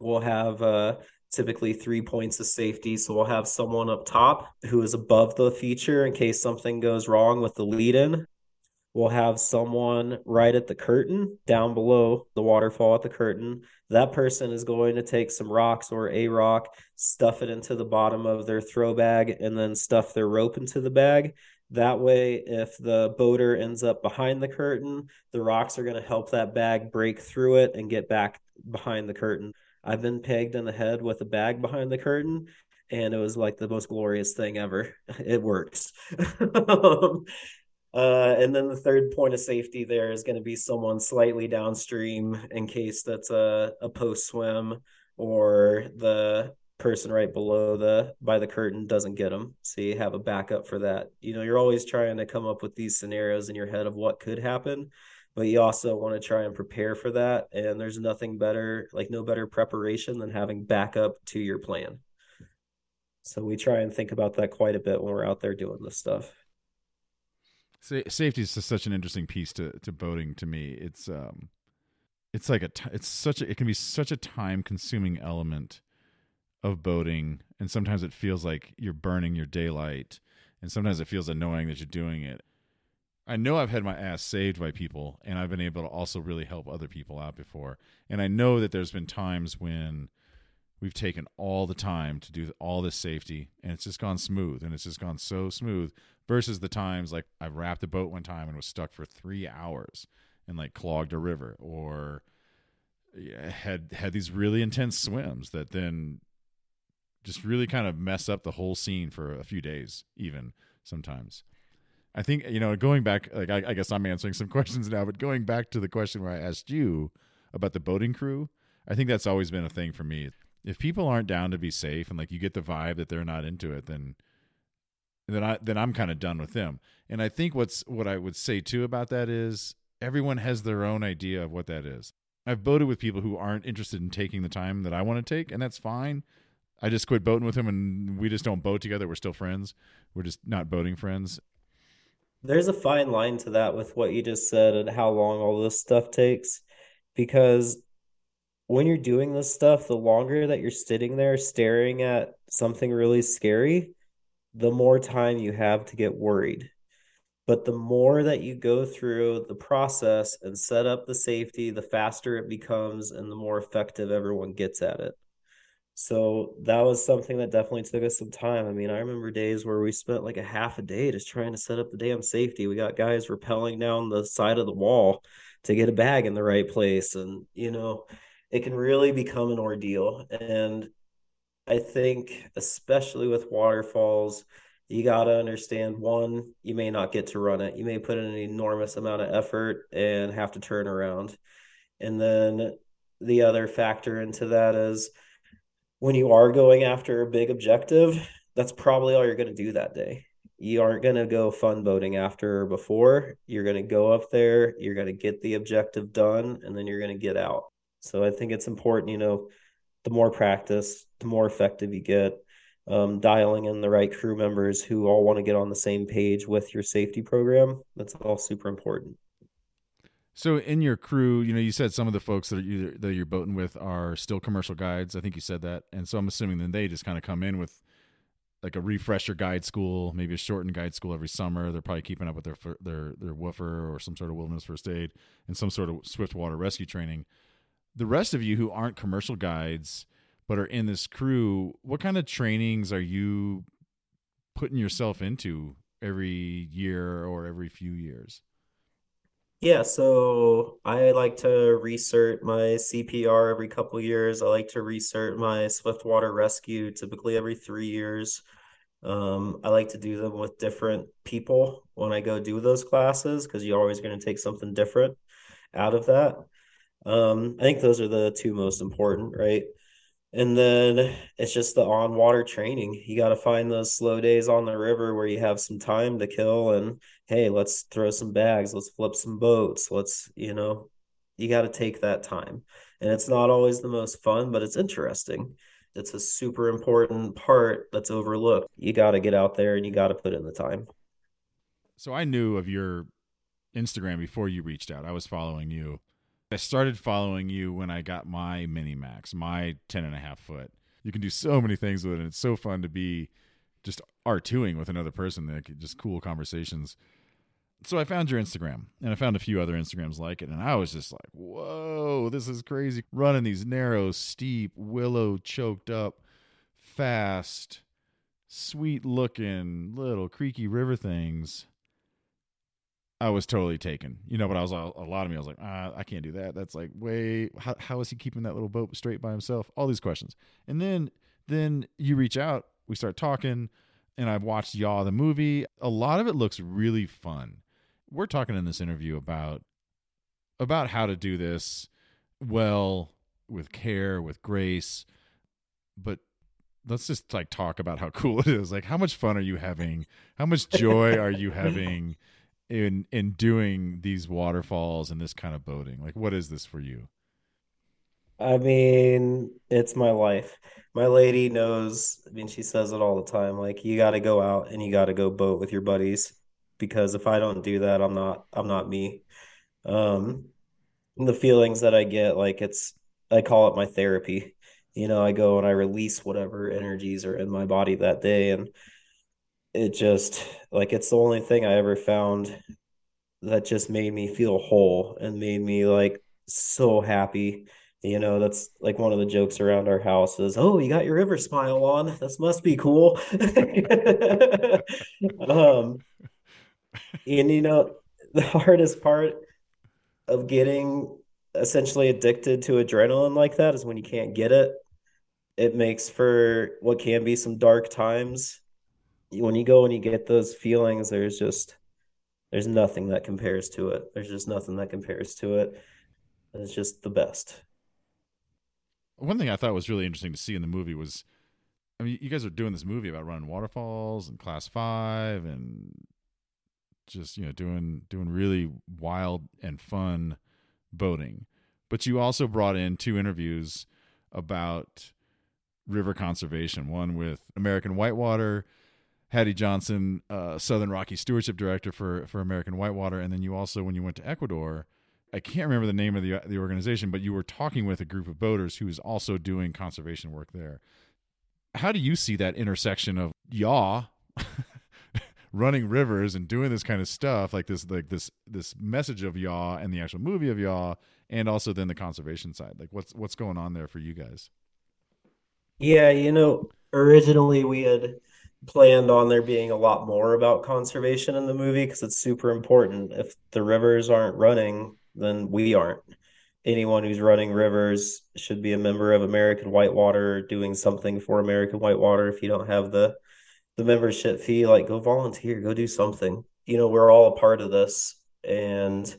we'll have uh, typically three points of safety. So we'll have someone up top who is above the feature in case something goes wrong with the lead in we'll have someone right at the curtain down below the waterfall at the curtain. That person is going to take some rocks or a rock, stuff it into the bottom of their throw bag, and then stuff their rope into the bag. That way, if the boater ends up behind the curtain, the rocks are going to help that bag break through it and get back behind the curtain. I've been pegged in the head with a bag behind the curtain, and it was like the most glorious thing ever. It works. Um, uh, and then the third point of safety there is going to be someone slightly downstream in case that's a, a post swim or the person right below the by the curtain doesn't get them so you have a backup for that. You know you're always trying to come up with these scenarios in your head of what could happen but you also want to try and prepare for that. And there's nothing better like no better preparation than having backup to your plan. So we try and think about that quite a bit when we're out there doing this stuff Sa- safety is such an interesting piece to to boating to me. It's um, it's like a t- it's such a it can be such a time consuming element of boating and sometimes it feels like you're burning your daylight and sometimes it feels annoying that you're doing it i know i've had my ass saved by people and i've been able to also really help other people out before and i know that there's been times when we've taken all the time to do all this safety and it's just gone smooth and it's just gone so smooth versus the times like i wrapped a boat one time and was stuck for three hours and like clogged a river or had had these really intense swims that then just really kind of mess up the whole scene for a few days even sometimes. I think you know going back like I, I guess i'm answering some questions now but going back to the question where i asked you about the boating crew i think that's always been a thing for me. If people aren't down to be safe and like you get the vibe that they're not into it then then i then i'm kind of done with them and i think what's what i would say too about that is everyone has their own idea of what that is i've boated with people who aren't interested in taking the time that i want to take and that's fine I just quit boating with him, and we just don't boat together. We're still friends. We're just not boating friends. There's a fine line to that with what you just said and how long all this stuff takes, because when you're doing this stuff, the longer that you're sitting there staring at something really scary, the more time you have to get worried. But the more that you go through the process and set up the safety, the faster it becomes and the more effective everyone gets at it. So that was something that definitely took us some time. I mean, I remember days where we spent like a half a day just trying to set up the damn safety. We got guys rappelling down the side of the wall to get a bag in the right place. And, you know, it can really become an ordeal. And I think, especially with waterfalls, you got to understand one, you may not get to run it. You may put in an enormous amount of effort and have to turn around. And then the other factor into that is, when you are going after a big objective, that's probably all you're going to do that day. You aren't going to go fun boating after or before. You're going to go up there, you're going to get the objective done, and then you're going to get out. So I think it's important, you know, the more practice, the more effective you get. Um, dialing in the right crew members who all want to get on the same page with your safety program. That's all super important. So in your crew, you know, you said some of the folks that you that you're boating with are still commercial guides. I think you said that, and so I'm assuming then they just kind of come in with like a refresher guide school, maybe a shortened guide school every summer. They're probably keeping up with their their their WFR or some sort of wilderness first aid and some sort of swiftwater rescue training. The rest of you who aren't commercial guides but are in this crew, what kind of trainings are you putting yourself into every year or every few years? Yeah, so I like to recert my CPR every couple years. I like to recert my Swiftwater Rescue typically every three years. Um, I like to do them with different people when I go do those classes because you're always going to take something different out of that. Um, I think those are the two most important, right? And then it's just the on water training. You got to find those slow days on the river where you have some time to kill and hey, let's throw some bags, let's flip some boats, let's, you know, you got to take that time. And it's not always the most fun, but it's interesting. It's a super important part that's overlooked. You got to get out there and you got to put in the time. So I knew of your Instagram before you reached out. I was following you I started following you when I got my Mini Max, my 10 and a half foot. You can do so many things with it. And it's so fun to be just R2ing with another person, like just cool conversations. So I found your Instagram and I found a few other Instagrams like it. And I was just like, whoa, this is crazy. Running these narrow, steep, willow choked up, fast, sweet looking little creaky river things I was totally taken, you know. But I was a lot of me. I was like, ah, I can't do that. That's like way. How, how is he keeping that little boat straight by himself? All these questions, and then then you reach out. We start talking, and I've watched Yaw the movie. A lot of it looks really fun. We're talking in this interview about about how to do this well with care, with grace, but let's just like talk about how cool it is. Like, how much fun are you having? How much joy are you having? In in doing these waterfalls and this kind of boating? Like, what is this for you? I mean, it's my life. My lady knows, I mean, she says it all the time. Like, you got to go out and you got to go boat with your buddies because if I don't do that, I'm not, I'm not me. Um, the feelings that I get, like it's I call it my therapy. You know, I go and I release whatever energies are in my body that day and it just like it's the only thing I ever found that just made me feel whole and made me like so happy. You know, that's like one of the jokes around our house is, oh, you got your river smile on. This must be cool. um, and you know, the hardest part of getting essentially addicted to adrenaline like that is when you can't get it. It makes for what can be some dark times. When you go and you get those feelings, there's just there's nothing that compares to it. There's just nothing that compares to it. It's just the best. One thing I thought was really interesting to see in the movie was, I mean, you guys are doing this movie about running waterfalls and class five and just you know doing doing really wild and fun boating. But you also brought in two interviews about river conservation. One with American Whitewater Hattie Johnson, uh, Southern Rocky Stewardship Director for for American Whitewater, and then you also, when you went to Ecuador, I can't remember the name of the the organization, but you were talking with a group of boaters who is also doing conservation work there. How do you see that intersection of yaw, running rivers and doing this kind of stuff, like this like this this message of yaw and the actual movie of yaw, and also then the conservation side? Like, what's what's going on there for you guys? Yeah, you know, originally we had planned on there being a lot more about conservation in the movie because it's super important. If the rivers aren't running, then we aren't. Anyone who's running rivers should be a member of American Whitewater, doing something for American Whitewater. If you don't have the the membership fee, like go volunteer, go do something. You know, we're all a part of this, and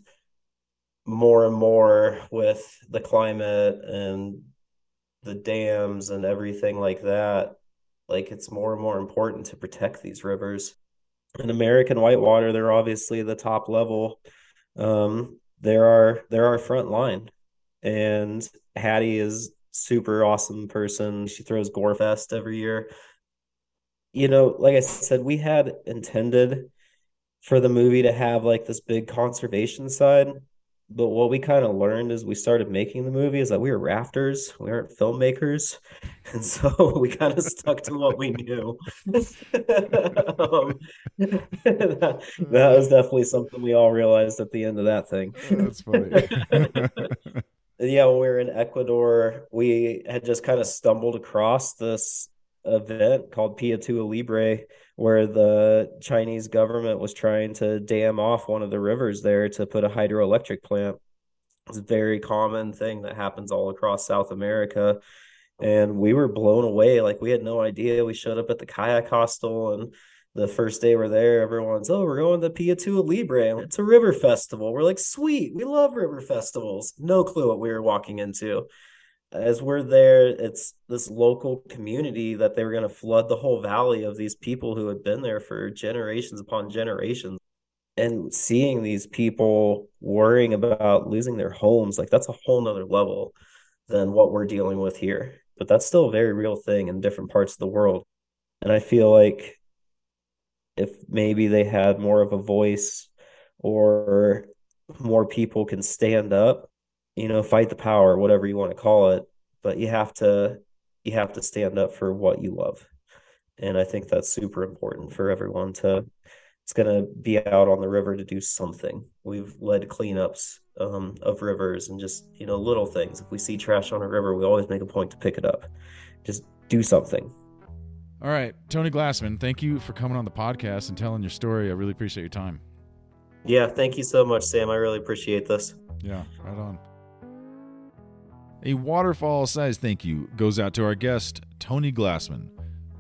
more and more with the climate and the dams and everything like that like it's more and more important to protect these rivers. In American whitewater, they're obviously the top level. Um, they're our they're our front line, and Hattie is super awesome person. She throws Gore Fest every year. You know, like I said, we had intended for the movie to have like this big conservation side, but what we kind of learned as we started making the movie is that we were rafters we aren't filmmakers and so we kind of stuck to what we knew. Um, that, that, was definitely something we all realized at the end of that thing. That's funny. Yeah when we were in ecuador we had just kind of stumbled across this event called Piatua Libre, where the Chinese government was trying to dam off one of the rivers there to put a hydroelectric plant. It's a very common thing that happens all across South America. And we were blown away. Like we had no idea. We showed up at the kayak hostel and the first day we're there, everyone's, oh, we're going to Piatua Libre. It's a river festival. We're like, sweet, we love river festivals. No clue what we were walking into as we're there, it's this local community that they were going to flood the whole valley of these people who had been there for generations upon generations. And seeing these people worrying about losing their homes, like that's a whole nother level than what we're dealing with here. But that's still a very real thing in different parts of the world. And I feel like if maybe they had more of a voice or more people can stand up you know, fight the power, whatever you want to call it. But you have to you have to stand up for what you love. And I think that's super important for everyone to it's going to be out on the river to do something. We've led cleanups um, of rivers and just, you know, little things. If we see trash on a river, we always make a point to pick it up. Just do something. All right. Tony Glassman, thank you for coming on the podcast and telling your story. I really appreciate your time. Yeah. Thank you so much, Sam. I really appreciate this. Yeah. Right on. A waterfall sized thank you goes out to our guest, Tony Glassman.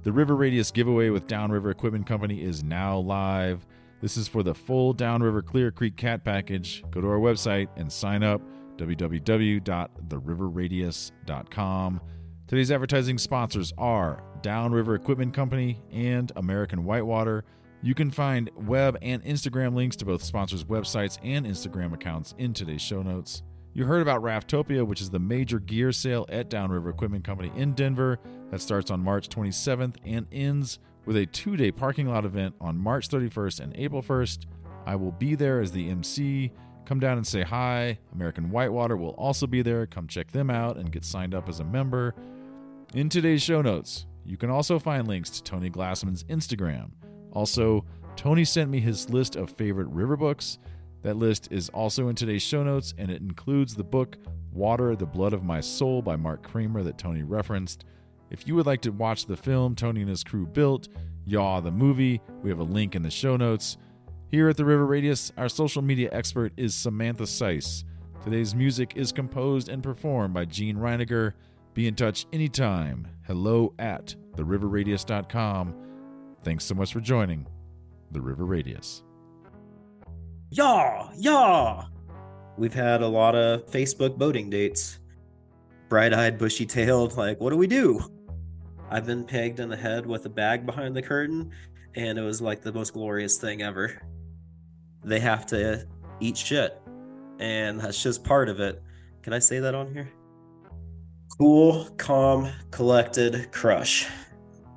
The River Radius giveaway with Downriver Equipment Company is now live. This is for the full Downriver Clear Creek Cat package. Go to our website and sign up www.theriverradius.com. Today's advertising sponsors are Downriver Equipment Company and American Whitewater. You can find web and Instagram links to both sponsors' websites and Instagram accounts in today's show notes. You heard about Raftopia, which is the major gear sale at Downriver Equipment Company in Denver that starts on March 27th and ends with a two day parking lot event on March 31st and April 1st. I will be there as the MC. Come down and say hi. American Whitewater will also be there. Come check them out and get signed up as a member. In today's show notes, you can also find links to Tony Glassman's Instagram. Also, Tony sent me his list of favorite river books. That list is also in today's show notes, and it includes the book Water, the Blood of My Soul by Mark Kramer that Tony referenced. If you would like to watch the film Tony and his crew built, Yaw the movie, we have a link in the show notes. Here at the River Radius, our social media expert is Samantha Seiss. Today's music is composed and performed by Gene Reiniger. Be in touch anytime. Hello at theriverradius.com. Thanks so much for joining the River Radius. Yaw, yaw. We've had a lot of Facebook boating dates. Bright eyed, bushy tailed, like, what do we do? I've been pegged in the head with a bag behind the curtain, and it was like the most glorious thing ever. They have to eat shit, and that's just part of it. Can I say that on here? Cool, calm, collected, crush.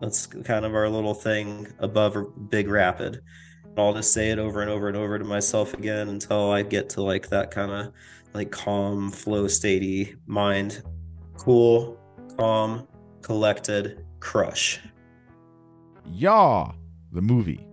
That's kind of our little thing above a Big Rapid. I'll just say it over and over and over to myself again until I get to like that kind of like calm, flow statey mind. Cool, calm, collected, crush. Yaw, the movie.